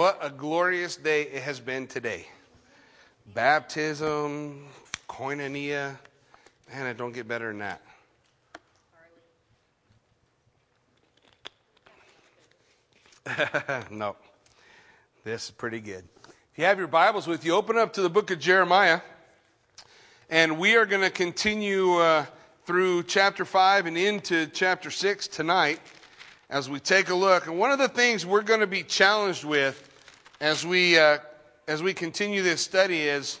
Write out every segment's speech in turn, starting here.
What a glorious day it has been today. Baptism, koinonia. Man, it don't get better than that. no. This is pretty good. If you have your Bibles with you, open up to the book of Jeremiah. And we are going to continue uh, through chapter 5 and into chapter 6 tonight as we take a look. And one of the things we're going to be challenged with as we, uh, as we continue this study is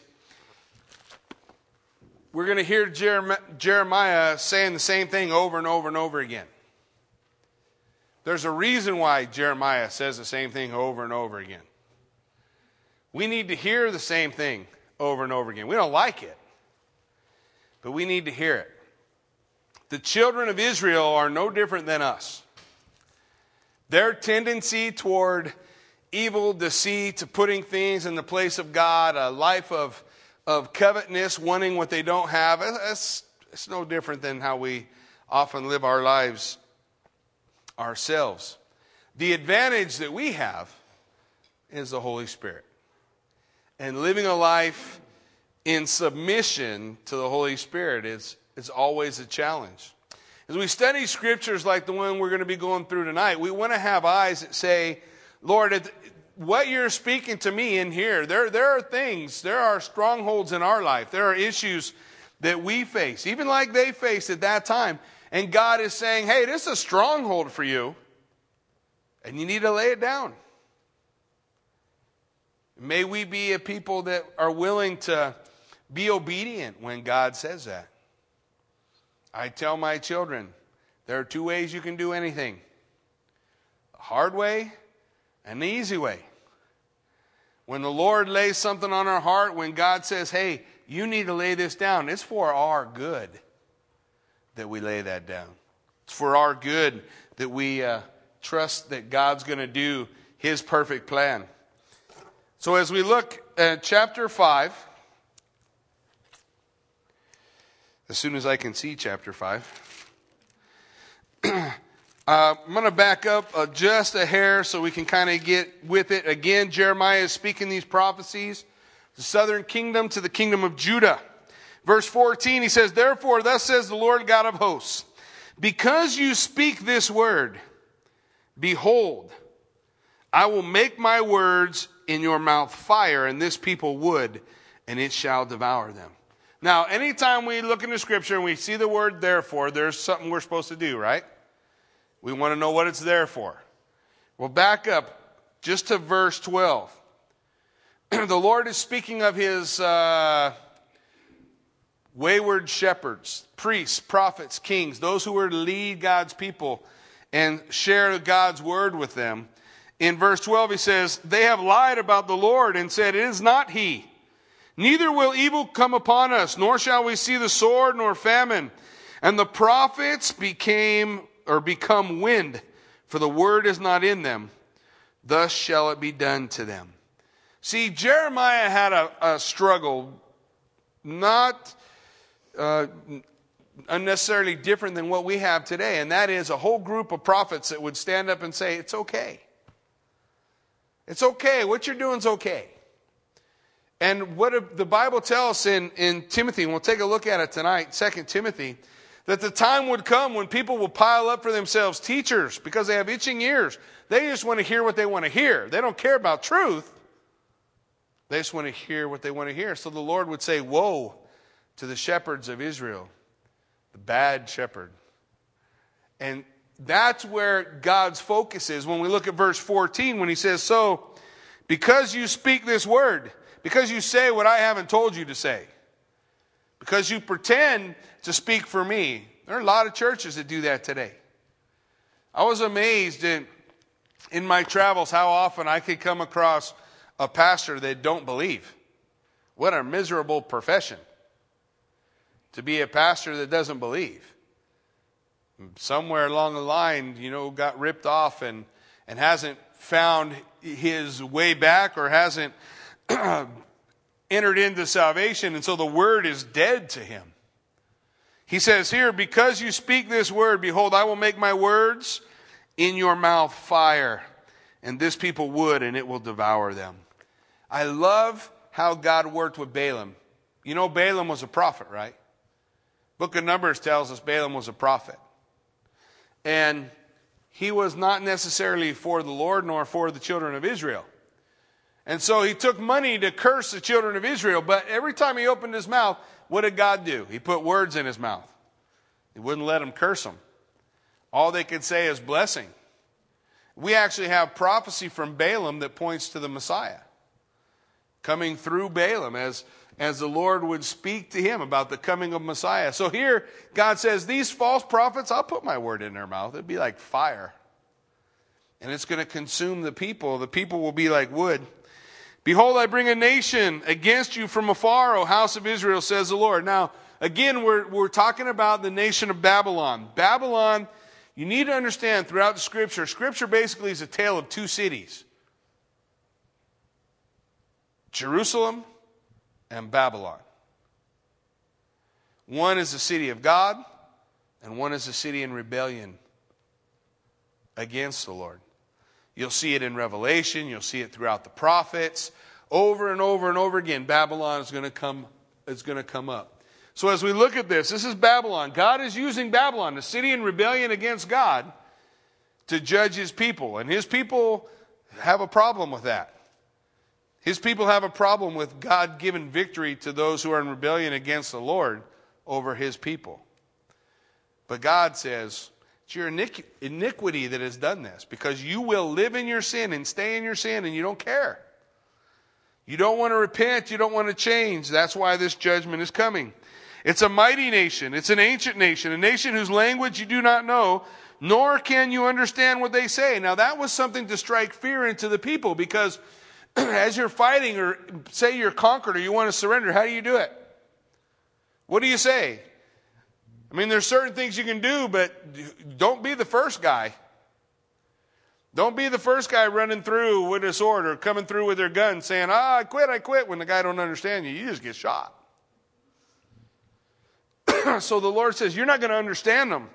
we're going to hear Jeremiah saying the same thing over and over and over again. There's a reason why Jeremiah says the same thing over and over again. We need to hear the same thing over and over again. We don't like it, but we need to hear it. The children of Israel are no different than us. Their tendency toward evil, deceit, to putting things in the place of God, a life of, of covetousness, wanting what they don't have, it's, it's no different than how we often live our lives ourselves. The advantage that we have is the Holy Spirit. And living a life in submission to the Holy Spirit is, is always a challenge. As we study scriptures like the one we're going to be going through tonight, we want to have eyes that say, Lord, what you're speaking to me in here, there, there are things, there are strongholds in our life, there are issues that we face, even like they faced at that time. And God is saying, hey, this is a stronghold for you, and you need to lay it down. May we be a people that are willing to be obedient when God says that. I tell my children there are two ways you can do anything the hard way and the easy way. When the Lord lays something on our heart, when God says, hey, you need to lay this down, it's for our good that we lay that down. It's for our good that we uh, trust that God's going to do His perfect plan. So as we look at chapter 5, as soon as I can see chapter 5. uh, I'm going to back up uh, just a hair so we can kind of get with it. Again, Jeremiah is speaking these prophecies the southern kingdom to the kingdom of Judah. Verse 14, he says, Therefore, thus says the Lord God of hosts, because you speak this word, behold, I will make my words in your mouth fire, and this people wood, and it shall devour them. Now, anytime we look into Scripture and we see the word therefore, there's something we're supposed to do, right? We want to know what it's there for. Well, back up just to verse 12. the Lord is speaking of his uh, wayward shepherds, priests, prophets, kings, those who were to lead God's people and share God's word with them. In verse 12, he says, They have lied about the Lord and said, It is not he. Neither will evil come upon us, nor shall we see the sword nor famine. And the prophets became or become wind, for the word is not in them. Thus shall it be done to them. See, Jeremiah had a, a struggle, not uh, unnecessarily different than what we have today, and that is a whole group of prophets that would stand up and say, It's okay. It's okay. What you're doing is okay. And what the Bible tells in, in Timothy, and we'll take a look at it tonight, 2 Timothy, that the time would come when people will pile up for themselves teachers because they have itching ears. They just want to hear what they want to hear. They don't care about truth. They just want to hear what they want to hear. So the Lord would say, Woe to the shepherds of Israel, the bad shepherd. And that's where God's focus is when we look at verse 14 when he says, So, because you speak this word, because you say what I haven't told you to say. Because you pretend to speak for me. There are a lot of churches that do that today. I was amazed in, in my travels how often I could come across a pastor that don't believe. What a miserable profession to be a pastor that doesn't believe. Somewhere along the line, you know, got ripped off and, and hasn't found his way back or hasn't entered into salvation, and so the word is dead to him. He says here, Because you speak this word, behold, I will make my words in your mouth fire, and this people wood, and it will devour them. I love how God worked with Balaam. You know, Balaam was a prophet, right? Book of Numbers tells us Balaam was a prophet. And he was not necessarily for the Lord nor for the children of Israel. And so he took money to curse the children of Israel, but every time he opened his mouth, what did God do? He put words in his mouth. He wouldn't let them curse them. All they could say is blessing. We actually have prophecy from Balaam that points to the Messiah coming through Balaam as, as the Lord would speak to him about the coming of Messiah. So here, God says, These false prophets, I'll put my word in their mouth. It'd be like fire. And it's going to consume the people. The people will be like wood. Behold, I bring a nation against you from afar, O house of Israel, says the Lord. Now, again, we're, we're talking about the nation of Babylon. Babylon, you need to understand throughout the scripture, scripture basically is a tale of two cities Jerusalem and Babylon. One is the city of God, and one is a city in rebellion against the Lord. You'll see it in Revelation, you'll see it throughout the prophets. Over and over and over again, Babylon is going to come, is going to come up. So as we look at this, this is Babylon. God is using Babylon, the city in rebellion against God, to judge his people. And his people have a problem with that. His people have a problem with God giving victory to those who are in rebellion against the Lord over his people. But God says, it's your iniquity that has done this because you will live in your sin and stay in your sin and you don't care. You don't want to repent. You don't want to change. That's why this judgment is coming. It's a mighty nation. It's an ancient nation, a nation whose language you do not know, nor can you understand what they say. Now, that was something to strike fear into the people because as you're fighting, or say you're conquered or you want to surrender, how do you do it? What do you say? I mean, there's certain things you can do, but don't be the first guy. Don't be the first guy running through with a sword or coming through with their gun saying, ah, I quit, I quit, when the guy don't understand you. You just get shot. so the Lord says, you're not going to understand them.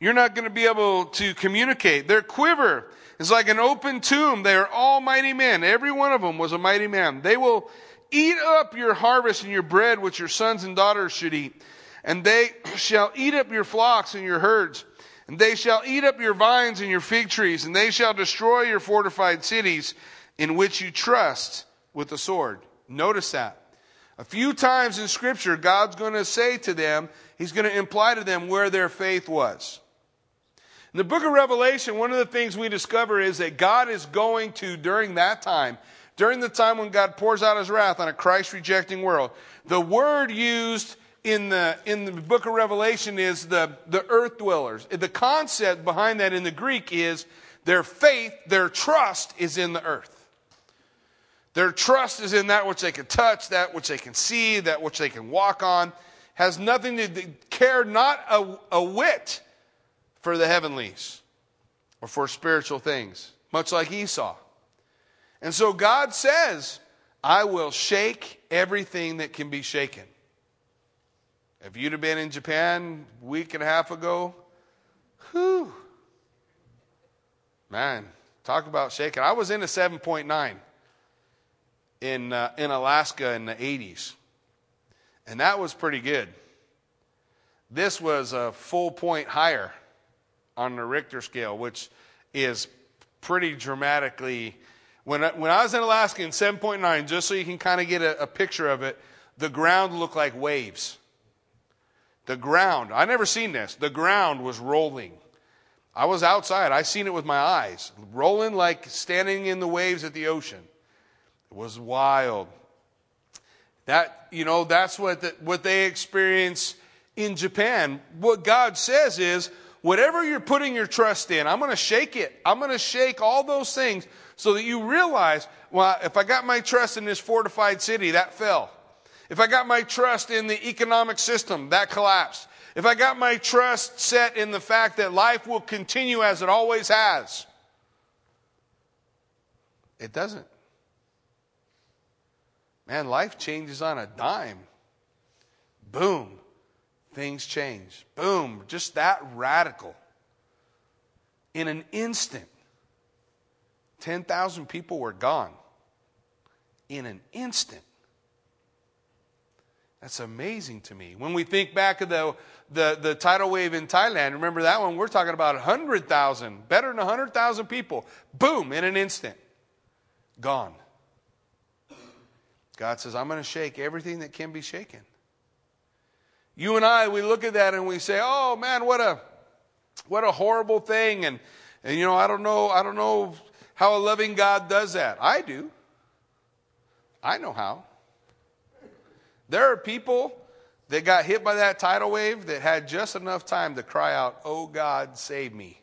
You're not going to be able to communicate. Their quiver is like an open tomb. They are all mighty men. Every one of them was a mighty man. They will eat up your harvest and your bread, which your sons and daughters should eat and they shall eat up your flocks and your herds, and they shall eat up your vines and your fig trees, and they shall destroy your fortified cities in which you trust with the sword. Notice that. A few times in Scripture, God's going to say to them, He's going to imply to them where their faith was. In the book of Revelation, one of the things we discover is that God is going to, during that time, during the time when God pours out His wrath on a Christ rejecting world, the word used in the, in the book of Revelation is the, the earth dwellers. The concept behind that in the Greek is their faith, their trust is in the earth. Their trust is in that which they can touch, that which they can see, that which they can walk on. Has nothing to care, not a, a whit for the heavenlies or for spiritual things, much like Esau. And so God says, I will shake everything that can be shaken. If you'd have been in Japan a week and a half ago, whew, man, talk about shaking. I was in a 7.9 in, uh, in Alaska in the 80s, and that was pretty good. This was a full point higher on the Richter scale, which is pretty dramatically. When I, when I was in Alaska in 7.9, just so you can kind of get a, a picture of it, the ground looked like waves. The ground, I never seen this. The ground was rolling. I was outside. I seen it with my eyes, rolling like standing in the waves at the ocean. It was wild. That you know, that's what the, what they experience in Japan. What God says is, whatever you're putting your trust in, I'm going to shake it. I'm going to shake all those things so that you realize, well, if I got my trust in this fortified city, that fell. If I got my trust in the economic system, that collapsed. If I got my trust set in the fact that life will continue as it always has, it doesn't. Man, life changes on a dime. Boom, things change. Boom, just that radical. In an instant. 10,000 people were gone in an instant. That's amazing to me. When we think back of the, the, the tidal wave in Thailand, remember that one? We're talking about 100,000, better than 100,000 people. Boom, in an instant. Gone. God says, I'm going to shake everything that can be shaken. You and I, we look at that and we say, oh man, what a, what a horrible thing. And, and you know, I don't know, I don't know how a loving God does that. I do. I know how. There are people that got hit by that tidal wave that had just enough time to cry out, Oh God, save me.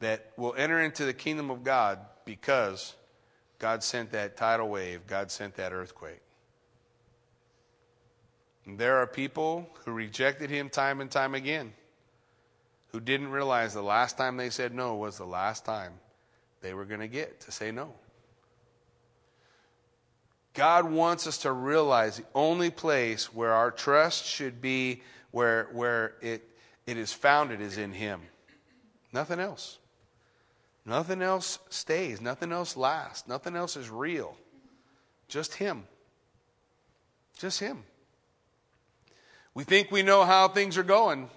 That will enter into the kingdom of God because God sent that tidal wave, God sent that earthquake. And there are people who rejected him time and time again, who didn't realize the last time they said no was the last time they were going to get to say no. God wants us to realize the only place where our trust should be, where, where it, it is founded, is in Him. Nothing else. Nothing else stays. Nothing else lasts. Nothing else is real. Just Him. Just Him. We think we know how things are going,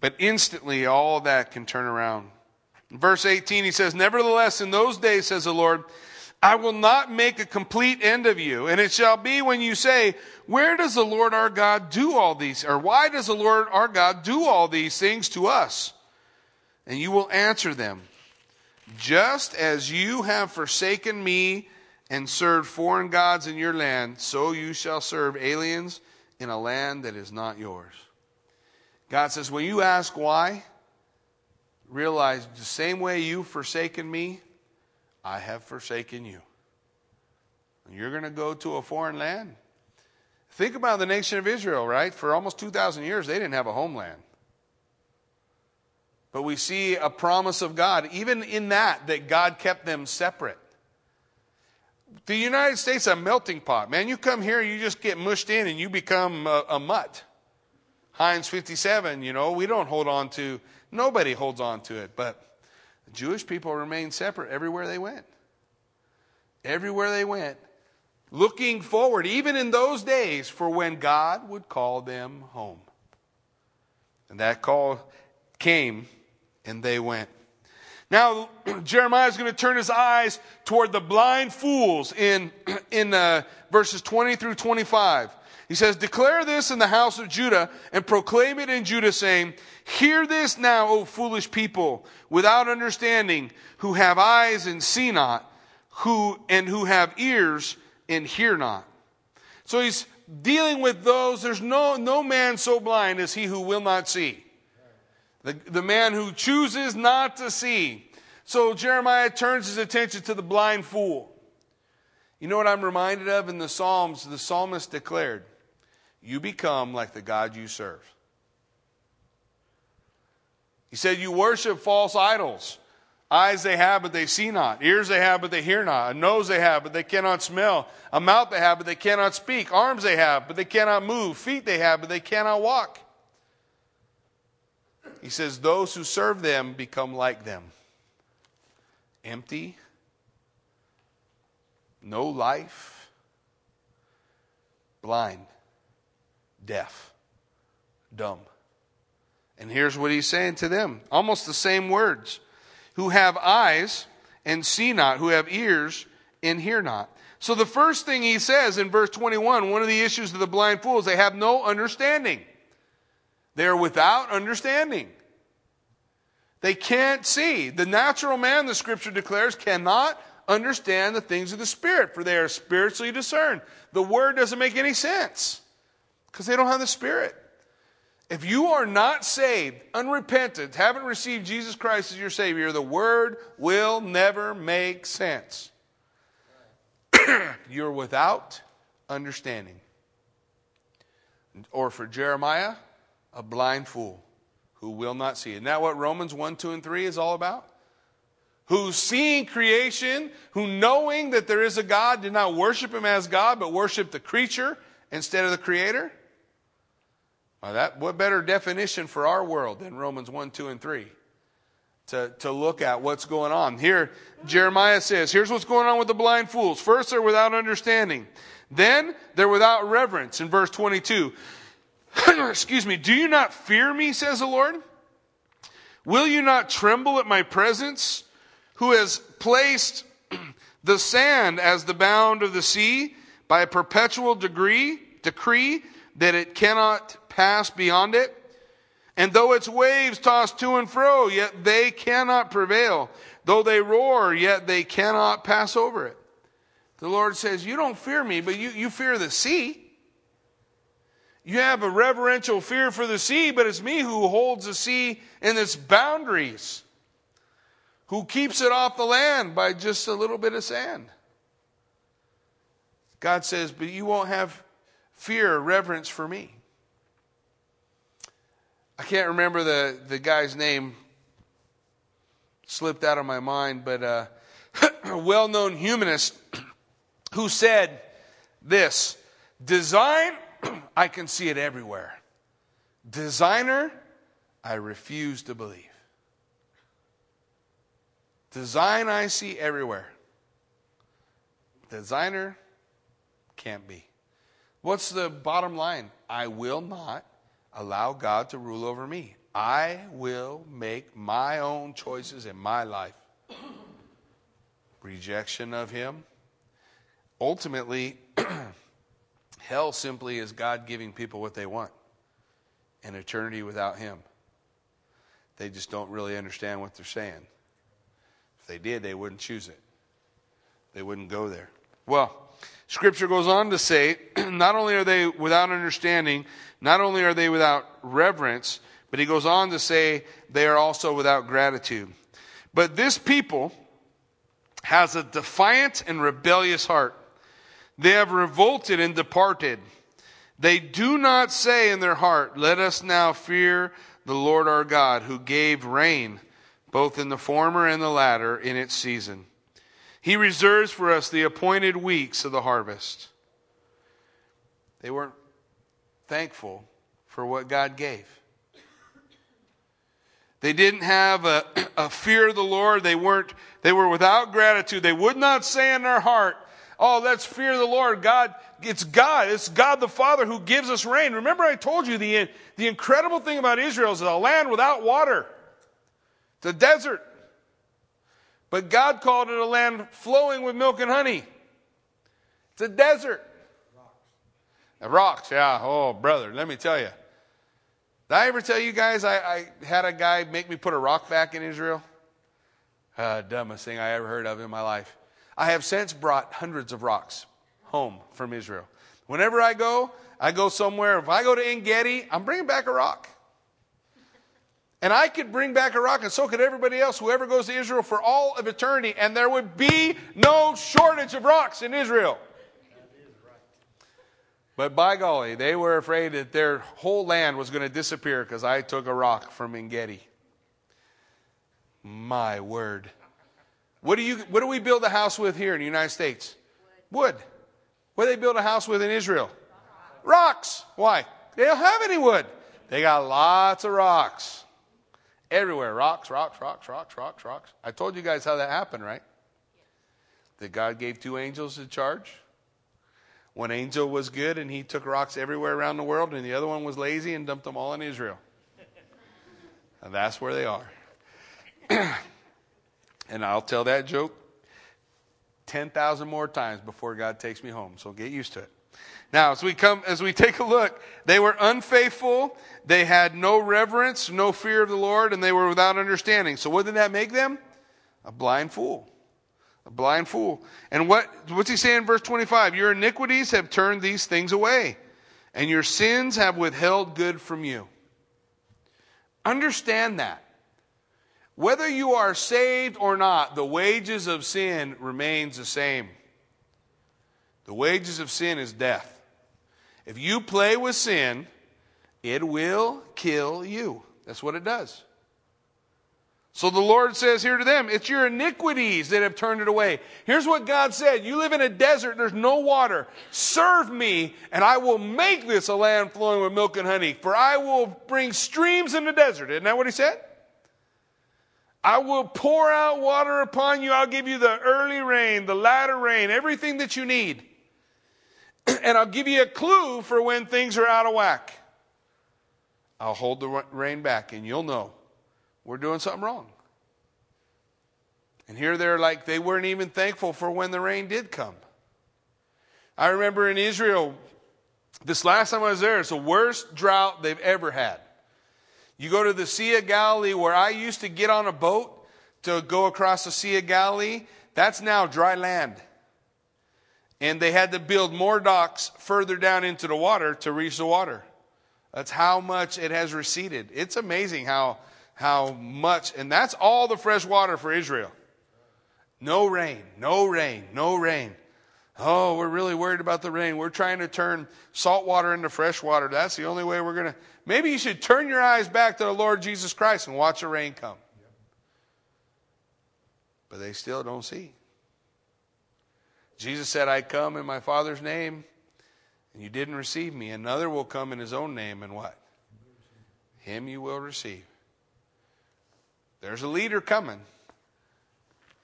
but instantly all that can turn around. In verse 18, he says, Nevertheless, in those days, says the Lord, I will not make a complete end of you. And it shall be when you say, Where does the Lord our God do all these? Or why does the Lord our God do all these things to us? And you will answer them, Just as you have forsaken me and served foreign gods in your land, so you shall serve aliens in a land that is not yours. God says, When you ask why, realize the same way you've forsaken me, I have forsaken you. You're going to go to a foreign land? Think about the nation of Israel, right? For almost 2,000 years, they didn't have a homeland. But we see a promise of God, even in that, that God kept them separate. The United States a melting pot. Man, you come here, you just get mushed in and you become a, a mutt. Heinz 57, you know, we don't hold on to, nobody holds on to it, but Jewish people remained separate everywhere they went. Everywhere they went, looking forward, even in those days, for when God would call them home. And that call came, and they went. Now, Jeremiah is going to turn his eyes toward the blind fools in, in uh, verses 20 through 25. He says, Declare this in the house of Judah and proclaim it in Judah, saying, Hear this now, O foolish people, without understanding, who have eyes and see not, who, and who have ears and hear not. So he's dealing with those, there's no, no man so blind as he who will not see. The, the man who chooses not to see. So Jeremiah turns his attention to the blind fool. You know what I'm reminded of in the Psalms? The psalmist declared, you become like the God you serve. He said, You worship false idols. Eyes they have, but they see not. Ears they have, but they hear not. A nose they have, but they cannot smell. A mouth they have, but they cannot speak. Arms they have, but they cannot move. Feet they have, but they cannot walk. He says, Those who serve them become like them empty, no life, blind deaf, dumb. And here's what he's saying to them almost the same words who have eyes and see not, who have ears and hear not. So the first thing he says in verse 21, one of the issues of the blind fools, they have no understanding. They are without understanding. They can't see. The natural man, the scripture declares, cannot understand the things of the Spirit, for they are spiritually discerned. The word doesn't make any sense. Because they don't have the Spirit. If you are not saved, unrepentant, haven't received Jesus Christ as your Savior, the word will never make sense. You're without understanding. Or for Jeremiah, a blind fool who will not see. Isn't that what Romans 1, 2, and 3 is all about? Who seeing creation, who knowing that there is a God, did not worship him as God, but worship the creature instead of the creator? That, what better definition for our world than Romans 1, 2, and 3? to, to look at what's going on. Here, Jeremiah says, here's what's going on with the blind fools. First, they're without understanding. Then, they're without reverence in verse 22. Excuse me. Do you not fear me, says the Lord? Will you not tremble at my presence, who has placed the sand as the bound of the sea by a perpetual degree, decree that it cannot pass beyond it? And though its waves toss to and fro, yet they cannot prevail. Though they roar, yet they cannot pass over it. The Lord says, You don't fear me, but you, you fear the sea. You have a reverential fear for the sea, but it's me who holds the sea in its boundaries, who keeps it off the land by just a little bit of sand. God says, But you won't have fear or reverence for me. I can't remember the, the guy's name, slipped out of my mind, but uh, a well known humanist who said this Design, I can see it everywhere. Designer, I refuse to believe. Design, I see everywhere. Designer, can't be. What's the bottom line? I will not allow God to rule over me. I will make my own choices in my life. Rejection of Him. Ultimately, hell simply is God giving people what they want an eternity without Him. They just don't really understand what they're saying. If they did, they wouldn't choose it, they wouldn't go there. Well, Scripture goes on to say not only are they without understanding, not only are they without reverence, but he goes on to say they are also without gratitude. But this people has a defiant and rebellious heart. They have revolted and departed. They do not say in their heart, Let us now fear the Lord our God, who gave rain, both in the former and the latter, in its season. He reserves for us the appointed weeks of the harvest. They weren't thankful for what God gave. They didn't have a, a, fear of the Lord. They weren't, they were without gratitude. They would not say in their heart, Oh, let's fear the Lord. God, it's God. It's God the Father who gives us rain. Remember, I told you the, the incredible thing about Israel is a land without water. It's a desert. But God called it a land flowing with milk and honey. It's a desert. Rocks. Rocks, yeah. Oh, brother, let me tell you. Did I ever tell you guys I, I had a guy make me put a rock back in Israel? Uh, dumbest thing I ever heard of in my life. I have since brought hundreds of rocks home from Israel. Whenever I go, I go somewhere. If I go to En Gedi, I'm bringing back a rock. And I could bring back a rock, and so could everybody else, whoever goes to Israel for all of eternity, and there would be no shortage of rocks in Israel. But by golly, they were afraid that their whole land was going to disappear because I took a rock from En Gedi. My word. What do, you, what do we build a house with here in the United States? Wood. What do they build a house with in Israel? Rocks. Why? They don't have any wood. They got lots of rocks. Everywhere. Rocks, rocks, rocks, rocks, rocks, rocks. I told you guys how that happened, right? That God gave two angels in charge. One angel was good and he took rocks everywhere around the world, and the other one was lazy and dumped them all in Israel. and that's where they are. and I'll tell that joke 10,000 more times before God takes me home, so get used to it. Now, as we come, as we take a look, they were unfaithful. They had no reverence, no fear of the Lord, and they were without understanding. So what did that make them? A blind fool. A blind fool. And what, what's he saying in verse 25? Your iniquities have turned these things away, and your sins have withheld good from you. Understand that. Whether you are saved or not, the wages of sin remains the same. The wages of sin is death. If you play with sin, it will kill you. That's what it does. So the Lord says here to them, it's your iniquities that have turned it away. Here's what God said You live in a desert, there's no water. Serve me, and I will make this a land flowing with milk and honey, for I will bring streams in the desert. Isn't that what he said? I will pour out water upon you. I'll give you the early rain, the latter rain, everything that you need. and I'll give you a clue for when things are out of whack. I'll hold the rain back and you'll know we're doing something wrong. And here they're like, they weren't even thankful for when the rain did come. I remember in Israel, this last time I was there, it's the worst drought they've ever had. You go to the Sea of Galilee, where I used to get on a boat to go across the Sea of Galilee, that's now dry land. And they had to build more docks further down into the water to reach the water. That's how much it has receded. It's amazing how, how much, and that's all the fresh water for Israel. No rain, no rain, no rain. Oh, we're really worried about the rain. We're trying to turn salt water into fresh water. That's the only way we're going to. Maybe you should turn your eyes back to the Lord Jesus Christ and watch the rain come. But they still don't see. Jesus said, I come in my Father's name, and you didn't receive me. Another will come in his own name, and what? Him you will receive. There's a leader coming.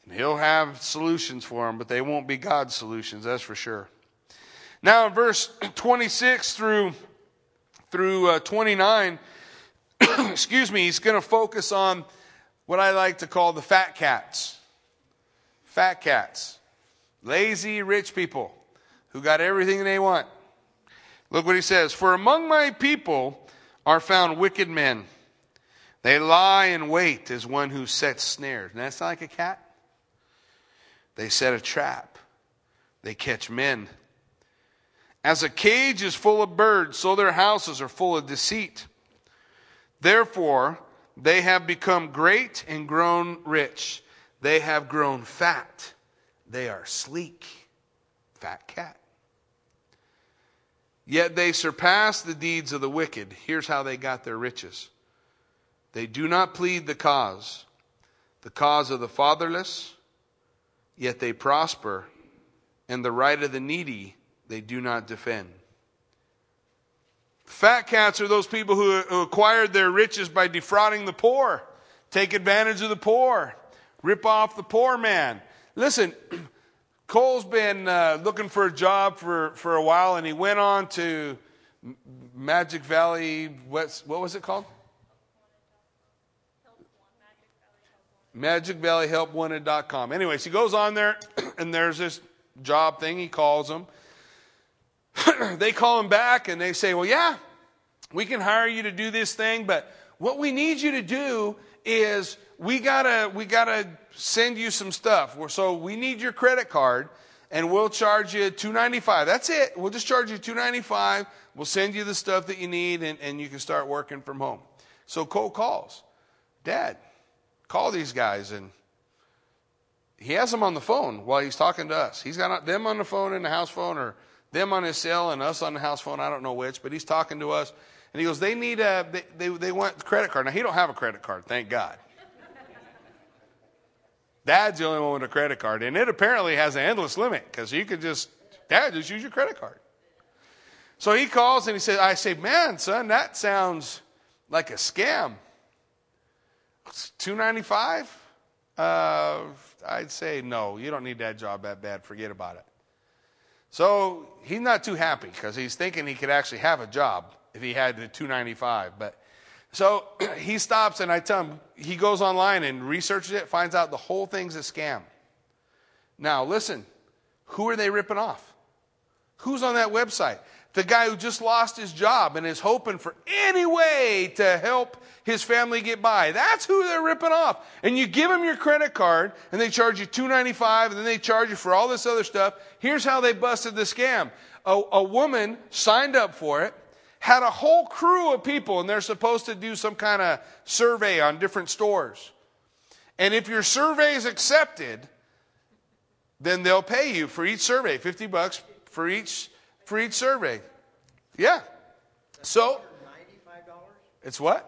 And he'll have solutions for them, but they won't be God's solutions, that's for sure. Now, in verse 26 through, through uh, 29, excuse me, he's going to focus on what I like to call the fat cats. Fat cats. Lazy rich people who got everything they want. Look what he says For among my people are found wicked men. They lie in wait as one who sets snares. And that's not like a cat? They set a trap. They catch men. As a cage is full of birds, so their houses are full of deceit. Therefore, they have become great and grown rich. They have grown fat. They are sleek. Fat cat. Yet they surpass the deeds of the wicked. Here's how they got their riches they do not plead the cause, the cause of the fatherless yet they prosper, and the right of the needy they do not defend. Fat cats are those people who, acquired their riches by defrauding the poor, take advantage of the poor, rip off the poor man. Listen, Cole's been uh, looking for a job for, for a while, and he went on to Magic Valley. What's, what was it called? MagicValleyHelpWanted.com. Anyways, he goes on there, and there's this job thing. He calls them. they call him back, and they say, Well, yeah, we can hire you to do this thing, but what we need you to do is we gotta we gotta send you some stuff. So we need your credit card, and we'll charge you two ninety five. That's it. We'll just charge you two ninety five. We'll send you the stuff that you need, and, and you can start working from home. So Cole calls, Dad call these guys and he has them on the phone while he's talking to us. He's got them on the phone in the house phone or them on his cell and us on the house phone. I don't know which, but he's talking to us. And he goes, they need a, they, they, they want credit card. Now, he don't have a credit card, thank God. Dad's the only one with a credit card. And it apparently has an endless limit because you could just, Dad, just use your credit card. So he calls and he says, I say, man, son, that sounds like a scam. 295 uh, i'd say no you don't need that job that bad forget about it so he's not too happy because he's thinking he could actually have a job if he had the 295 but so he stops and i tell him he goes online and researches it finds out the whole thing's a scam now listen who are they ripping off who's on that website the guy who just lost his job and is hoping for any way to help his family get by. That's who they're ripping off. And you give them your credit card and they charge you $2.95 and then they charge you for all this other stuff. Here's how they busted the scam. A, a woman signed up for it, had a whole crew of people and they're supposed to do some kind of survey on different stores. And if your survey is accepted, then they'll pay you for each survey, 50 bucks for each for each survey. Yeah. So, it's what?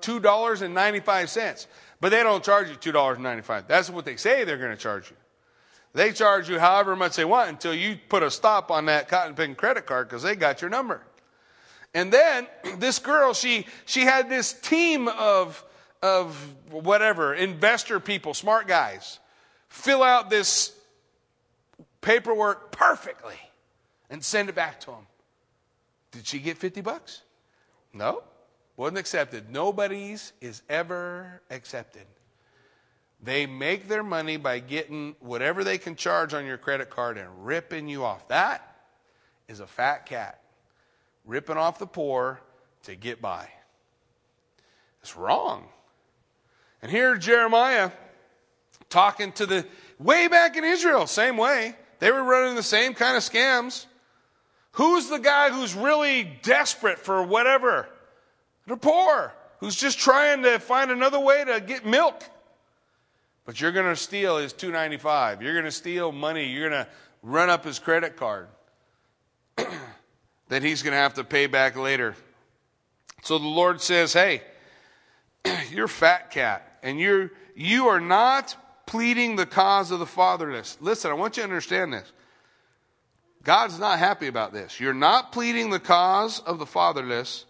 $2.95. But they don't charge you $2.95. That's what they say they're going to charge you. They charge you however much they want until you put a stop on that cotton pin credit card because they got your number. And then this girl, she, she had this team of, of whatever, investor people, smart guys, fill out this paperwork perfectly and send it back to him. Did she get 50 bucks? No, wasn't accepted. Nobody's is ever accepted. They make their money by getting whatever they can charge on your credit card and ripping you off. That is a fat cat ripping off the poor to get by. It's wrong. And here Jeremiah talking to the way back in Israel, same way. They were running the same kind of scams. Who's the guy who's really desperate for whatever? The poor, who's just trying to find another way to get milk. But you're going to steal his 295. You're going to steal money. You're going to run up his credit card that he's going to have to pay back later. So the Lord says, "Hey, you're fat cat and you're you are not pleading the cause of the fatherless. Listen, I want you to understand this. God's not happy about this. You're not pleading the cause of the fatherless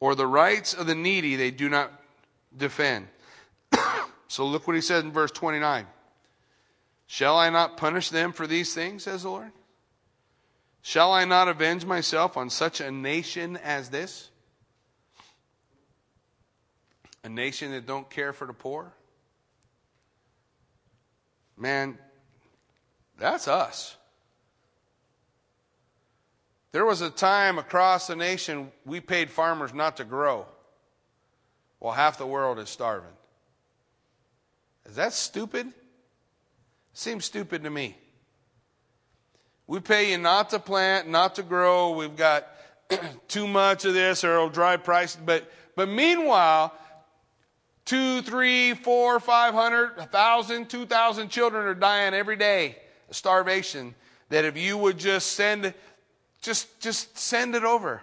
or the rights of the needy they do not defend. So look what he says in verse 29. Shall I not punish them for these things, says the Lord? Shall I not avenge myself on such a nation as this? A nation that don't care for the poor? Man, that's us. There was a time across the nation we paid farmers not to grow while half the world is starving. Is that stupid? Seems stupid to me. We pay you not to plant, not to grow. We've got too much of this or it'll drive prices. But, but meanwhile, two, three, four, five hundred, a thousand, two thousand children are dying every day of starvation. That if you would just send, just, just send it over.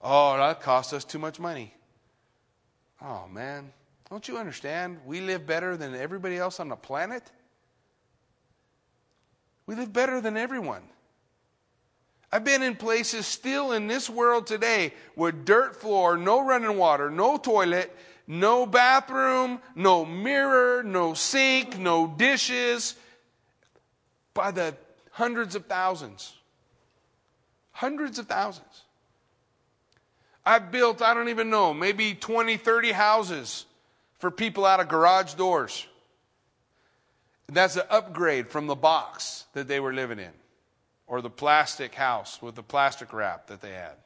Oh, that costs us too much money. Oh, man. Don't you understand? We live better than everybody else on the planet. We live better than everyone. I've been in places still in this world today with dirt floor, no running water, no toilet, no bathroom, no mirror, no sink, no dishes, by the hundreds of thousands. Hundreds of thousands. I've built, I don't even know, maybe 20, 30 houses for people out of garage doors. That's an upgrade from the box that they were living in or the plastic house with the plastic wrap that they had.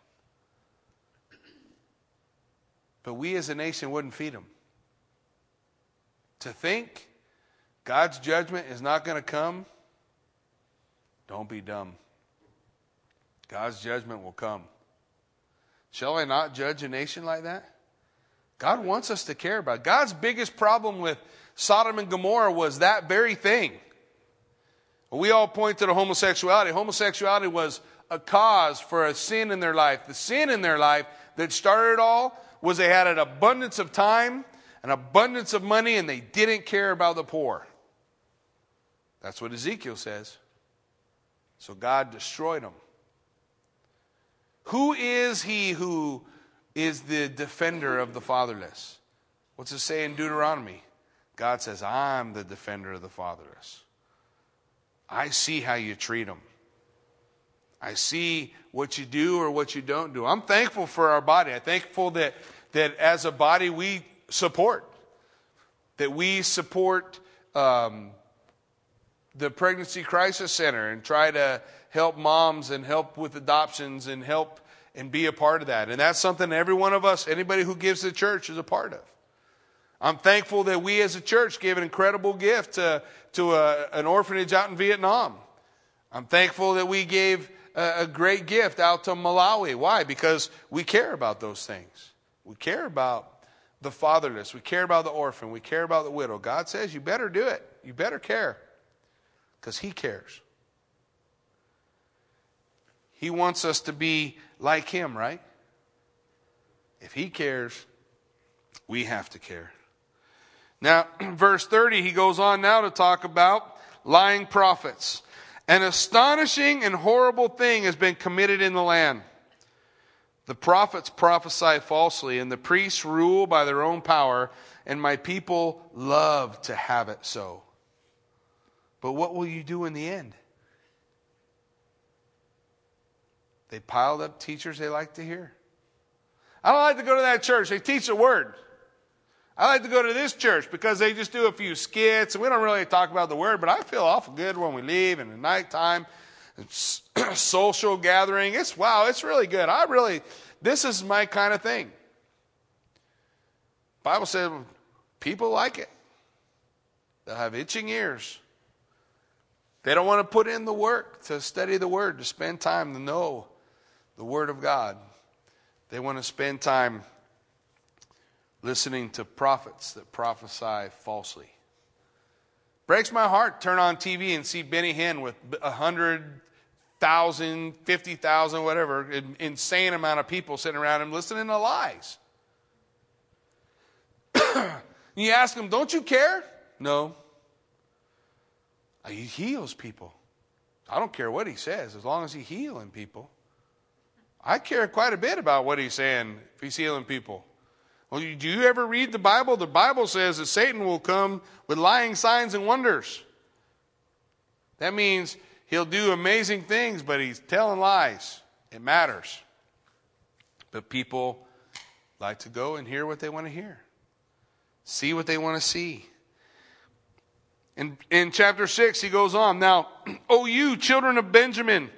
But we as a nation wouldn't feed them. To think God's judgment is not going to come, don't be dumb. God's judgment will come. Shall I not judge a nation like that? God wants us to care about. It. God's biggest problem with Sodom and Gomorrah was that very thing. We all point to the homosexuality. Homosexuality was a cause for a sin in their life. The sin in their life that started it all was they had an abundance of time, an abundance of money, and they didn't care about the poor. That's what Ezekiel says. So God destroyed them. Who is he who is the defender of the fatherless. What's it say in Deuteronomy? God says, I'm the defender of the fatherless. I see how you treat them. I see what you do or what you don't do. I'm thankful for our body. I'm thankful that, that as a body we support, that we support um, the Pregnancy Crisis Center and try to help moms and help with adoptions and help and be a part of that. And that's something every one of us, anybody who gives to the church, is a part of. I'm thankful that we as a church gave an incredible gift to, to a, an orphanage out in Vietnam. I'm thankful that we gave a, a great gift out to Malawi. Why? Because we care about those things. We care about the fatherless. We care about the orphan. We care about the widow. God says you better do it. You better care because He cares. He wants us to be like Him, right? If He cares, we have to care. Now, verse 30, he goes on now to talk about lying prophets. An astonishing and horrible thing has been committed in the land. The prophets prophesy falsely, and the priests rule by their own power, and my people love to have it so. But what will you do in the end? They piled up teachers they like to hear. I don't like to go to that church. They teach the word. I like to go to this church because they just do a few skits and we don't really talk about the word, but I feel awful good when we leave and at nighttime, social gathering. It's wow, it's really good. I really, this is my kind of thing. Bible said people like it. They'll have itching ears. They don't want to put in the work to study the word, to spend time to know the word of God. They want to spend time listening to prophets that prophesy falsely. Breaks my heart turn on TV and see Benny Hinn with a hundred thousand, fifty thousand, whatever, insane amount of people sitting around him listening to lies. you ask him, Don't you care? No. Uh, he heals people. I don't care what he says as long as he's healing people. I care quite a bit about what he's saying if he's healing people. Well, do you ever read the Bible? The Bible says that Satan will come with lying signs and wonders. That means he'll do amazing things, but he's telling lies. It matters. But people like to go and hear what they want to hear, see what they want to see. In, in chapter 6, he goes on Now, O you, children of Benjamin,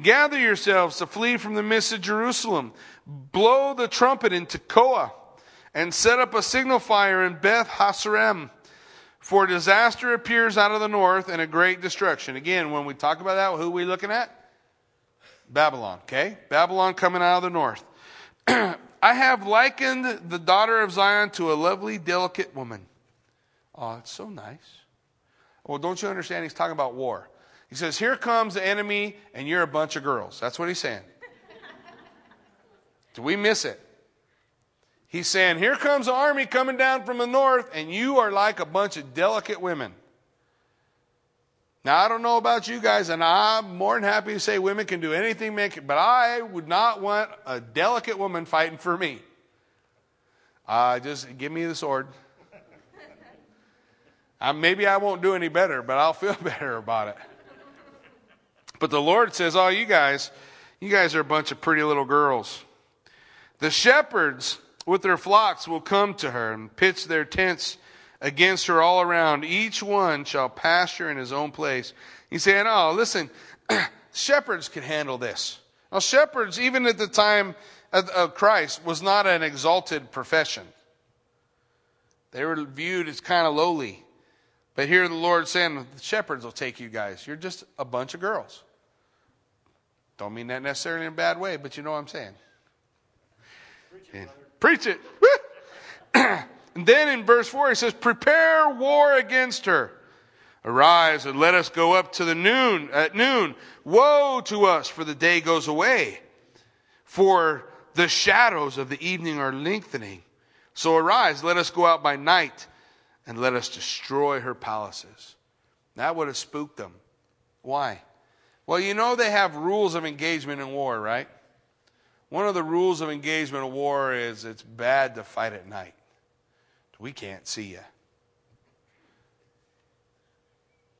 gather yourselves to flee from the midst of Jerusalem. Blow the trumpet in Tekoa and set up a signal fire in Beth Haserem. For disaster appears out of the north and a great destruction. Again, when we talk about that, who are we looking at? Babylon, okay? Babylon coming out of the north. I have likened the daughter of Zion to a lovely, delicate woman. Oh, it's so nice. Well, don't you understand? He's talking about war. He says, Here comes the enemy, and you're a bunch of girls. That's what he's saying. Do we miss it? He's saying, Here comes the army coming down from the north, and you are like a bunch of delicate women. Now, I don't know about you guys, and I'm more than happy to say women can do anything, but I would not want a delicate woman fighting for me. Uh, just give me the sword. Uh, maybe I won't do any better, but I'll feel better about it. But the Lord says, Oh, you guys, you guys are a bunch of pretty little girls. The shepherds with their flocks will come to her and pitch their tents against her all around. Each one shall pasture in his own place. He's saying, Oh, listen, shepherds can handle this. Now, shepherds, even at the time of Christ, was not an exalted profession. They were viewed as kind of lowly. But here the Lord saying, the shepherds will take you guys. You're just a bunch of girls. Don't mean that necessarily in a bad way, but you know what I'm saying. Preach it. and then in verse 4, he says, Prepare war against her. Arise and let us go up to the noon at noon. Woe to us, for the day goes away. For the shadows of the evening are lengthening. So arise, let us go out by night, and let us destroy her palaces. That would have spooked them. Why? Well, you know they have rules of engagement in war, right? One of the rules of engagement in war is it's bad to fight at night. We can't see you.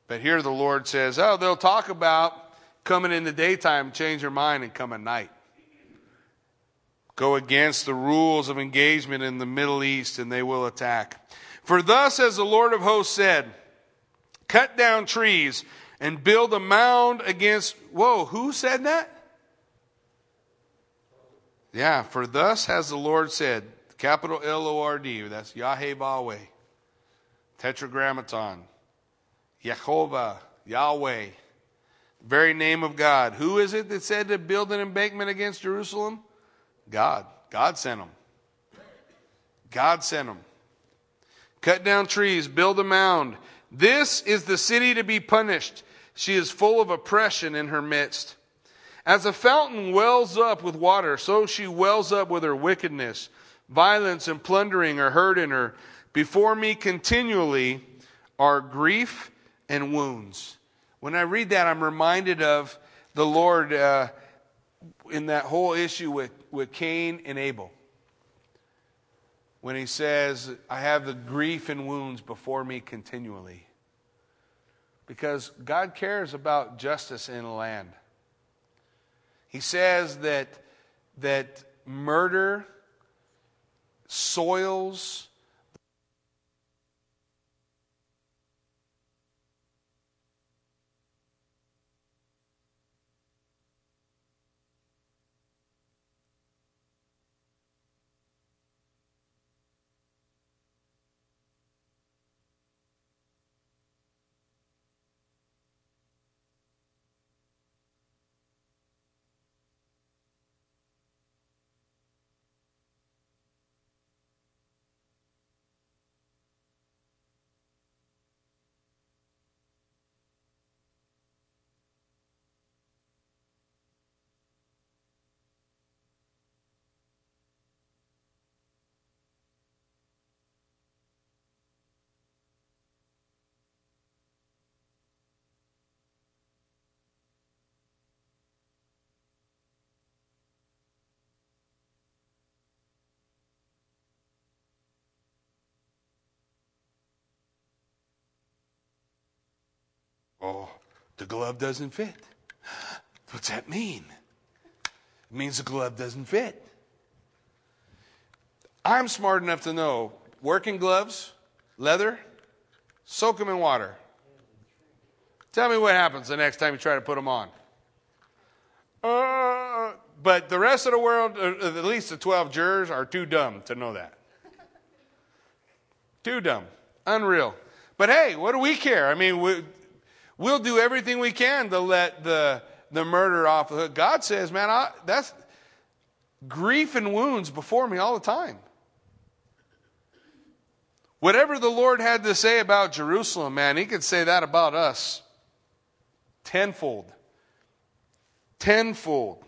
But here the Lord says, oh, they'll talk about coming in the daytime, change your mind, and come at night. Go against the rules of engagement in the Middle East, and they will attack. For thus, as the Lord of hosts said, cut down trees and build a mound against. Whoa, who said that? Yeah, for thus has the Lord said, capital L O R D, that's Yahweh, Tetragrammaton, Jehovah, Yahweh, very name of God. Who is it that said to build an embankment against Jerusalem? God. God sent them. God sent them. Cut down trees, build a mound. This is the city to be punished. She is full of oppression in her midst. As a fountain wells up with water, so she wells up with her wickedness. Violence and plundering are heard in her. Before me continually are grief and wounds. When I read that, I'm reminded of the Lord uh, in that whole issue with, with Cain and Abel. When he says, I have the grief and wounds before me continually. Because God cares about justice in the land. He says that, that murder soils Oh, the glove doesn't fit. What's that mean? It means the glove doesn't fit. I'm smart enough to know working gloves, leather, soak them in water. Tell me what happens the next time you try to put them on. Uh, but the rest of the world, uh, at least the 12 jurors, are too dumb to know that. Too dumb. Unreal. But hey, what do we care? I mean, we, We'll do everything we can to let the, the murder off the hook. God says, man, I, that's grief and wounds before me all the time. Whatever the Lord had to say about Jerusalem, man, he could say that about us tenfold. Tenfold.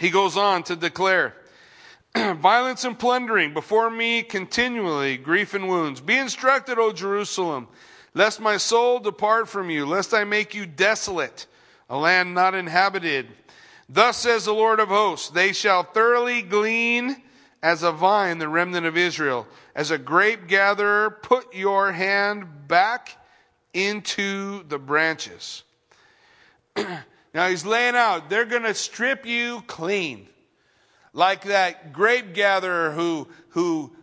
He goes on to declare violence and plundering before me continually, grief and wounds. Be instructed, O Jerusalem lest my soul depart from you, lest I make you desolate, a land not inhabited. Thus says the Lord of hosts, they shall thoroughly glean as a vine the remnant of Israel. As a grape gatherer, put your hand back into the branches. now he's laying out, they're going to strip you clean. Like that grape gatherer who, who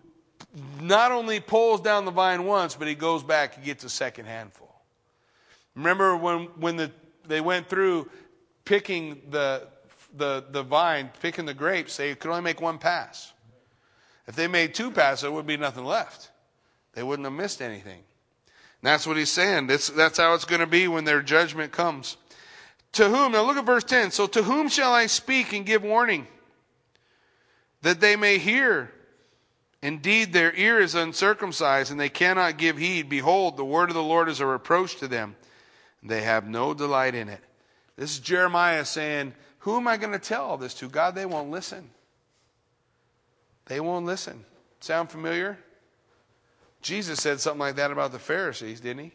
not only pulls down the vine once, but he goes back and gets a second handful. Remember when, when the, they went through picking the, the, the vine, picking the grapes, they could only make one pass. If they made two passes, there would be nothing left. They wouldn't have missed anything. And that's what he's saying. That's, that's how it's going to be when their judgment comes. To whom, now look at verse 10. So to whom shall I speak and give warning? That they may hear. Indeed, their ear is uncircumcised, and they cannot give heed. Behold, the word of the Lord is a reproach to them. They have no delight in it. This is Jeremiah saying, Who am I going to tell all this to? God, they won't listen. They won't listen. Sound familiar? Jesus said something like that about the Pharisees, didn't he?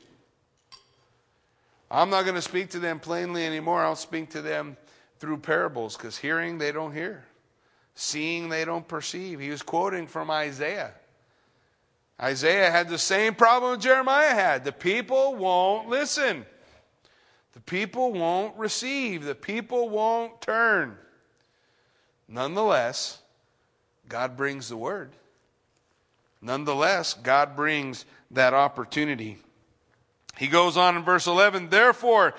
I'm not going to speak to them plainly anymore. I'll speak to them through parables because hearing, they don't hear. Seeing they don't perceive. He was quoting from Isaiah. Isaiah had the same problem Jeremiah had. The people won't listen. The people won't receive. The people won't turn. Nonetheless, God brings the word. Nonetheless, God brings that opportunity. He goes on in verse 11, Therefore,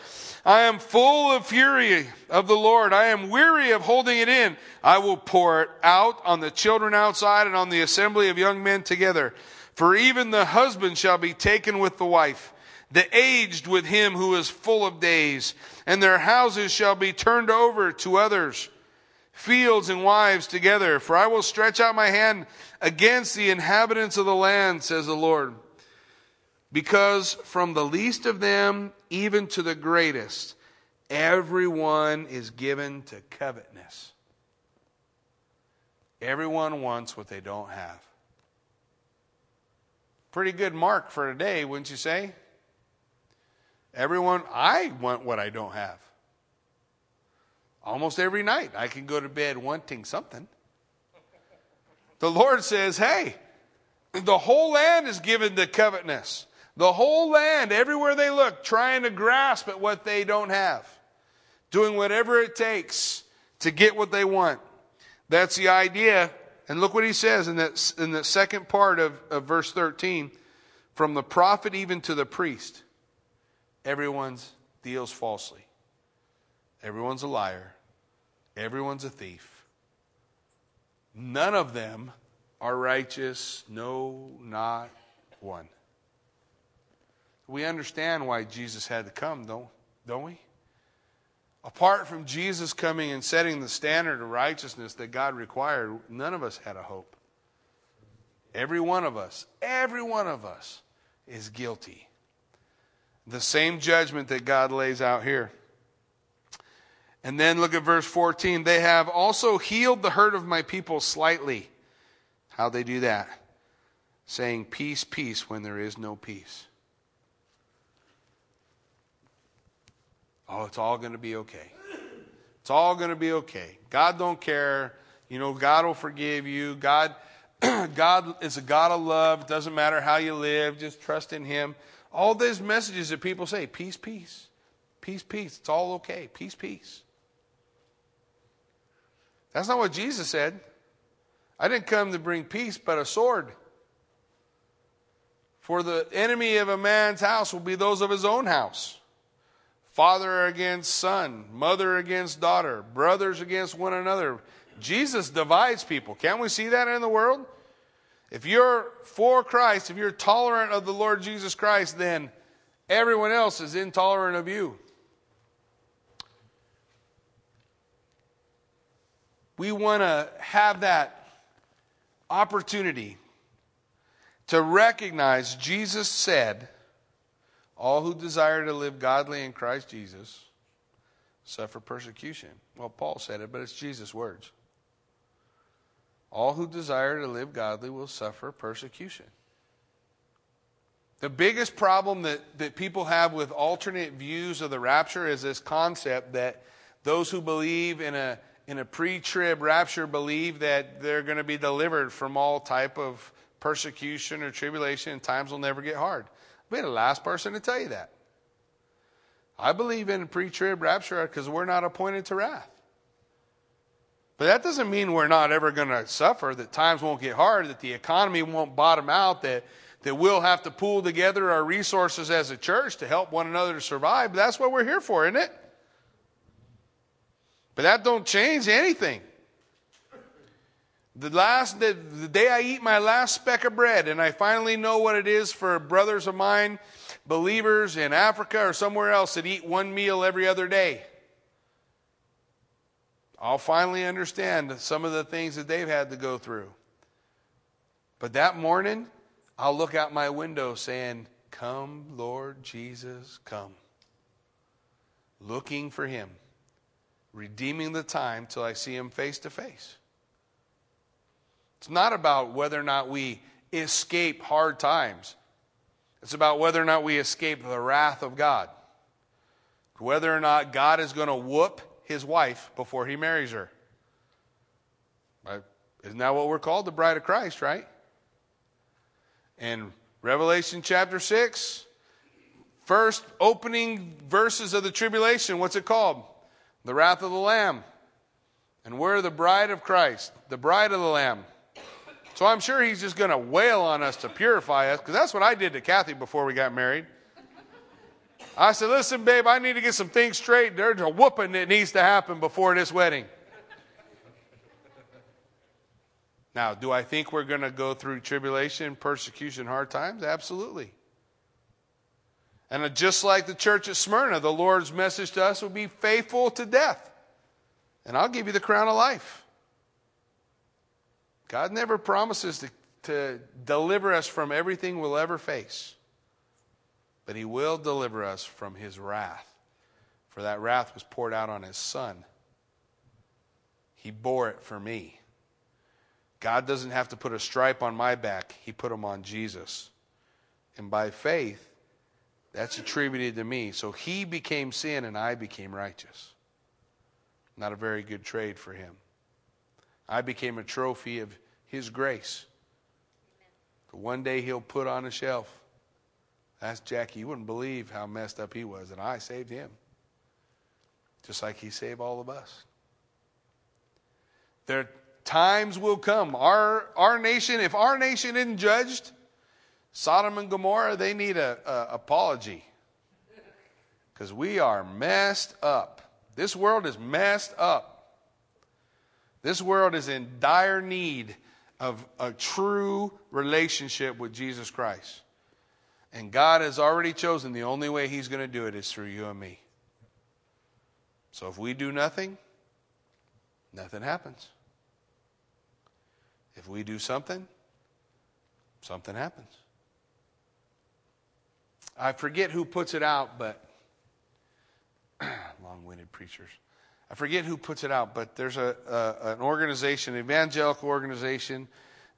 I am full of fury of the Lord. I am weary of holding it in. I will pour it out on the children outside and on the assembly of young men together. For even the husband shall be taken with the wife, the aged with him who is full of days, and their houses shall be turned over to others, fields and wives together. For I will stretch out my hand against the inhabitants of the land, says the Lord because from the least of them even to the greatest, everyone is given to covetousness. Everyone wants what they don't have. Pretty good mark for today, wouldn't you say? Everyone, I want what I don't have. Almost every night, I can go to bed wanting something. The Lord says, hey, the whole land is given to covetousness. The whole land, everywhere they look, trying to grasp at what they don't have, doing whatever it takes to get what they want. That's the idea. And look what he says in that, in the second part of, of verse 13 from the prophet even to the priest, everyone deals falsely. Everyone's a liar. Everyone's a thief. None of them are righteous. No, not one. We understand why Jesus had to come, don't, don't we? Apart from Jesus coming and setting the standard of righteousness that God required, none of us had a hope. Every one of us, every one of us is guilty. The same judgment that God lays out here. And then look at verse 14. They have also healed the hurt of my people slightly. How they do that? Saying, Peace, peace, when there is no peace. Oh, it's all going to be okay. It's all going to be okay. God don't care. You know, God will forgive you. God, God is a God of love. Doesn't matter how you live. Just trust in Him. All these messages that people say, peace, peace, peace, peace. It's all okay. Peace, peace. That's not what Jesus said. I didn't come to bring peace, but a sword. For the enemy of a man's house will be those of his own house father against son, mother against daughter, brothers against one another. Jesus divides people. Can't we see that in the world? If you're for Christ, if you're tolerant of the Lord Jesus Christ, then everyone else is intolerant of you. We want to have that opportunity to recognize Jesus said, All who desire to live godly in Christ Jesus suffer persecution. Well, Paul said it, but it's Jesus' words. All who desire to live godly will suffer persecution. The biggest problem that, that people have with alternate views of the rapture is this concept that those who believe in a in a pre-trib rapture believe that they're going to be delivered from all type of persecution or tribulation and times will never get hard. Be the last person to tell you that. I believe in pre-trib rapture because we're not appointed to wrath. But that doesn't mean we're not ever going to suffer, that times won't get hard, that the economy won't bottom out, that, that we'll have to pool together our resources as a church to help one another to survive. But that's what we're here for, isn't it? But that don't change anything. The last the, the day I eat my last speck of bread and I finally know what it is for brothers of mine, believers in Africa or somewhere else that eat one meal every other day. I'll finally understand some of the things that they've had to go through. But that morning, I'll look out my window saying, Come, Lord Jesus, come. Looking for him redeeming the time till I see him face to face. It's not about whether or not we escape hard times. It's about whether or not we escape the wrath of God. Whether or not God is going to whoop his wife before he marries her. Right? Isn't that what we're called? The bride of Christ, right? In Revelation chapter 6, first opening verses of the tribulation, what's it called? the wrath of the Lamb. And we're the bride of Christ, the bride of the Lamb. So I'm sure he's just going to wail on us to purify us, because that's what I did to Kathy before we got married. I said, Listen, babe, I need to get some things straight. There's a whooping that needs to happen before this wedding. Now, do I think we're going to go through tribulation, persecution, hard times? Absolutely. And uh, just like the church at Smyrna, the Lord's message to us will be faithful to death. And I'll give you the crown of life. God never promises to, to deliver us from everything we'll ever face, but He will deliver us from His wrath. For that wrath was poured out on His Son. He bore it for me. God doesn't have to put a stripe on my back, He put them on Jesus. And by faith, that's attributed to me. So he became sin and I became righteous. Not a very good trade for him. I became a trophy of his grace. One day he'll put on a shelf. That's Jackie. You wouldn't believe how messed up he was, and I saved him. Just like he saved all of us. There times will come. Our, our nation, if our nation isn't judged, Sodom and Gomorrah, they need an apology. Because we are messed up. This world is messed up. This world is in dire need of a true relationship with Jesus Christ. And God has already chosen the only way He's going to do it is through you and me. So if we do nothing, nothing happens. If we do something, something happens. I forget who puts it out, but long winded preachers. I forget who puts it out, but there's a, a, an organization, an evangelical organization.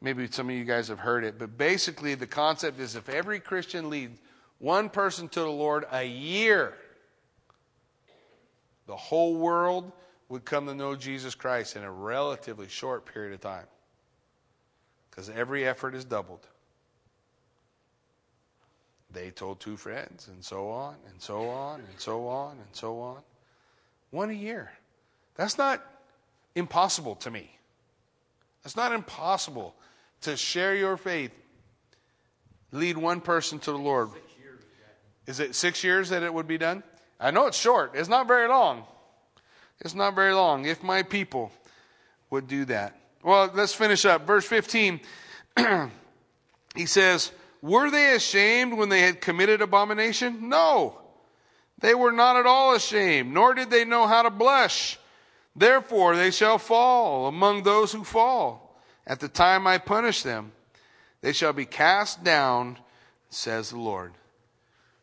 Maybe some of you guys have heard it, but basically the concept is if every Christian leads one person to the Lord a year, the whole world would come to know Jesus Christ in a relatively short period of time. Because every effort is doubled. They told two friends, and so on, and so on, and so on, and so on. One a year. That's not impossible to me. That's not impossible to share your faith, lead one person to the Lord. Is it six years that it would be done? I know it's short. It's not very long. It's not very long. If my people would do that. Well, let's finish up. Verse 15. he says, Were they ashamed when they had committed abomination? No. They were not at all ashamed, nor did they know how to blush. Therefore they shall fall among those who fall. At the time I punish them, they shall be cast down, says the Lord.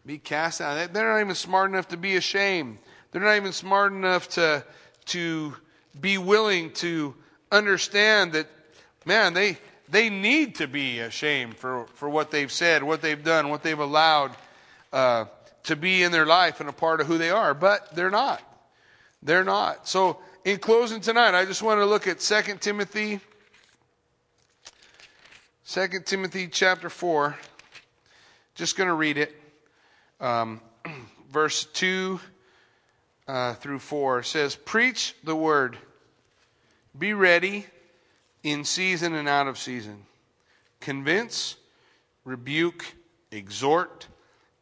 Be cast down. They're not even smart enough to be ashamed. They're not even smart enough to, to be willing to understand that, man, they, they need to be ashamed for, for what they've said, what they've done, what they've allowed uh, to be in their life and a part of who they are. But they're not. They're not. So in closing tonight, I just want to look at 2 Timothy. 2 Timothy chapter 4. Just going to read it. Um, verse 2 uh, through 4 says, Preach the word. Be ready in season and out of season. Convince, rebuke, exhort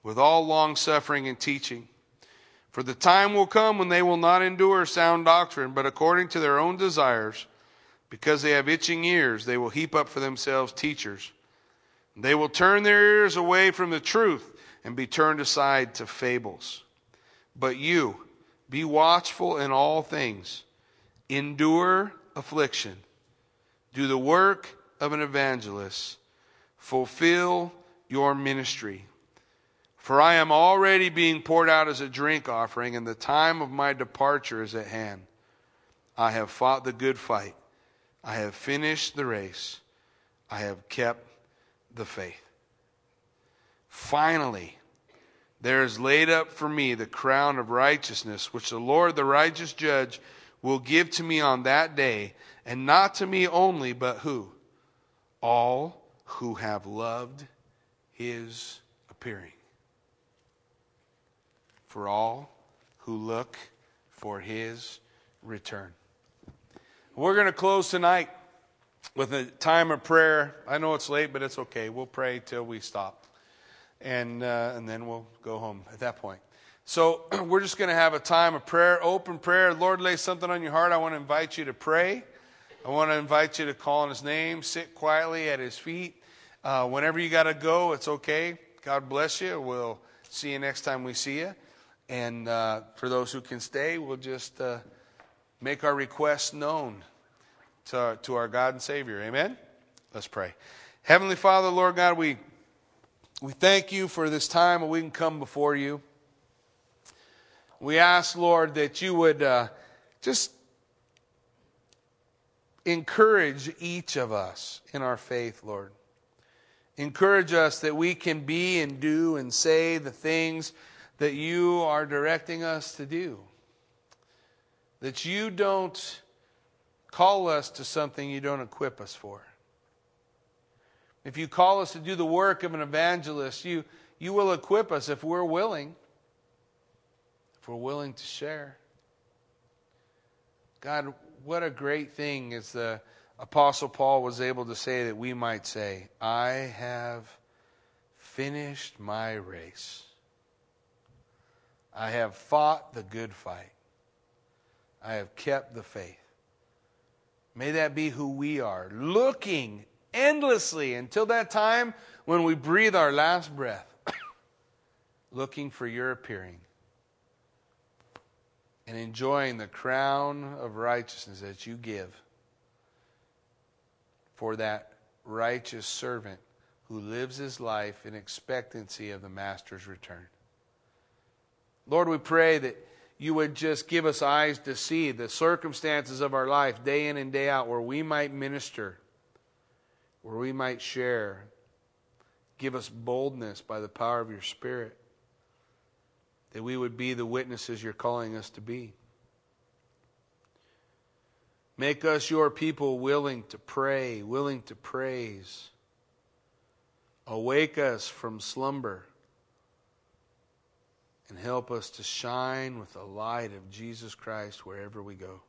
with all long suffering and teaching. For the time will come when they will not endure sound doctrine, but according to their own desires, because they have itching ears, they will heap up for themselves teachers. They will turn their ears away from the truth and be turned aside to fables. But you, be watchful in all things, endure affliction, do the work of an evangelist, fulfill your ministry. For I am already being poured out as a drink offering, and the time of my departure is at hand. I have fought the good fight. I have finished the race. I have kept the faith. Finally, there is laid up for me the crown of righteousness, which the Lord, the righteous judge, will give to me on that day, and not to me only, but who? All who have loved his appearing for all who look for his return. We're going to close tonight with a time of prayer. I know it's late, but it's okay. We'll pray till we stop. And, uh, and then we'll go home at that point. So we're just going to have a time of prayer, open prayer. Lord, lay something on your heart. I want to invite you to pray. I want to invite you to call on his name, sit quietly at his feet. Uh, whenever you got to go, it's okay. God bless you. We'll see you next time we see you. And uh, for those who can stay, we'll just uh, make our requests known to, to our God and Savior. Amen? Let's pray. Heavenly Father, Lord God, we, we thank you for this time when we can come before you. We ask, Lord, that you would uh, just encourage each of us in our faith, Lord. Encourage us that we can be and do and say the things that you are directing us to do. that you don't call us to something you don't equip us for. If you call us to do the work of an evangelist, you, you will equip us if we're willing, if we're willing to share. God, what a great thing is the Apostle Paul was able to say that we might say, I have finished my race. I have fought the good fight. I have kept the faith. May that be who we are, looking endlessly until that time when we breathe our last breath, looking for your appearing and enjoying the crown of righteousness that you give for that righteous servant who lives his life in expectancy of the master's return. Lord, we pray that you would just give us eyes to see the circumstances of our life day in and day out where we might minister where we might share. Give us boldness by the power of your Spirit, that we would be the witnesses you're calling us to be. Make us your people willing to pray, willing to praise. Awake us from slumber and help us to shine with the light of Jesus Christ wherever we go.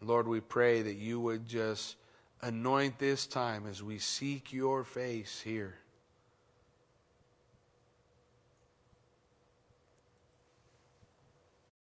Lord, we pray that you would just anoint this time as we seek your face here.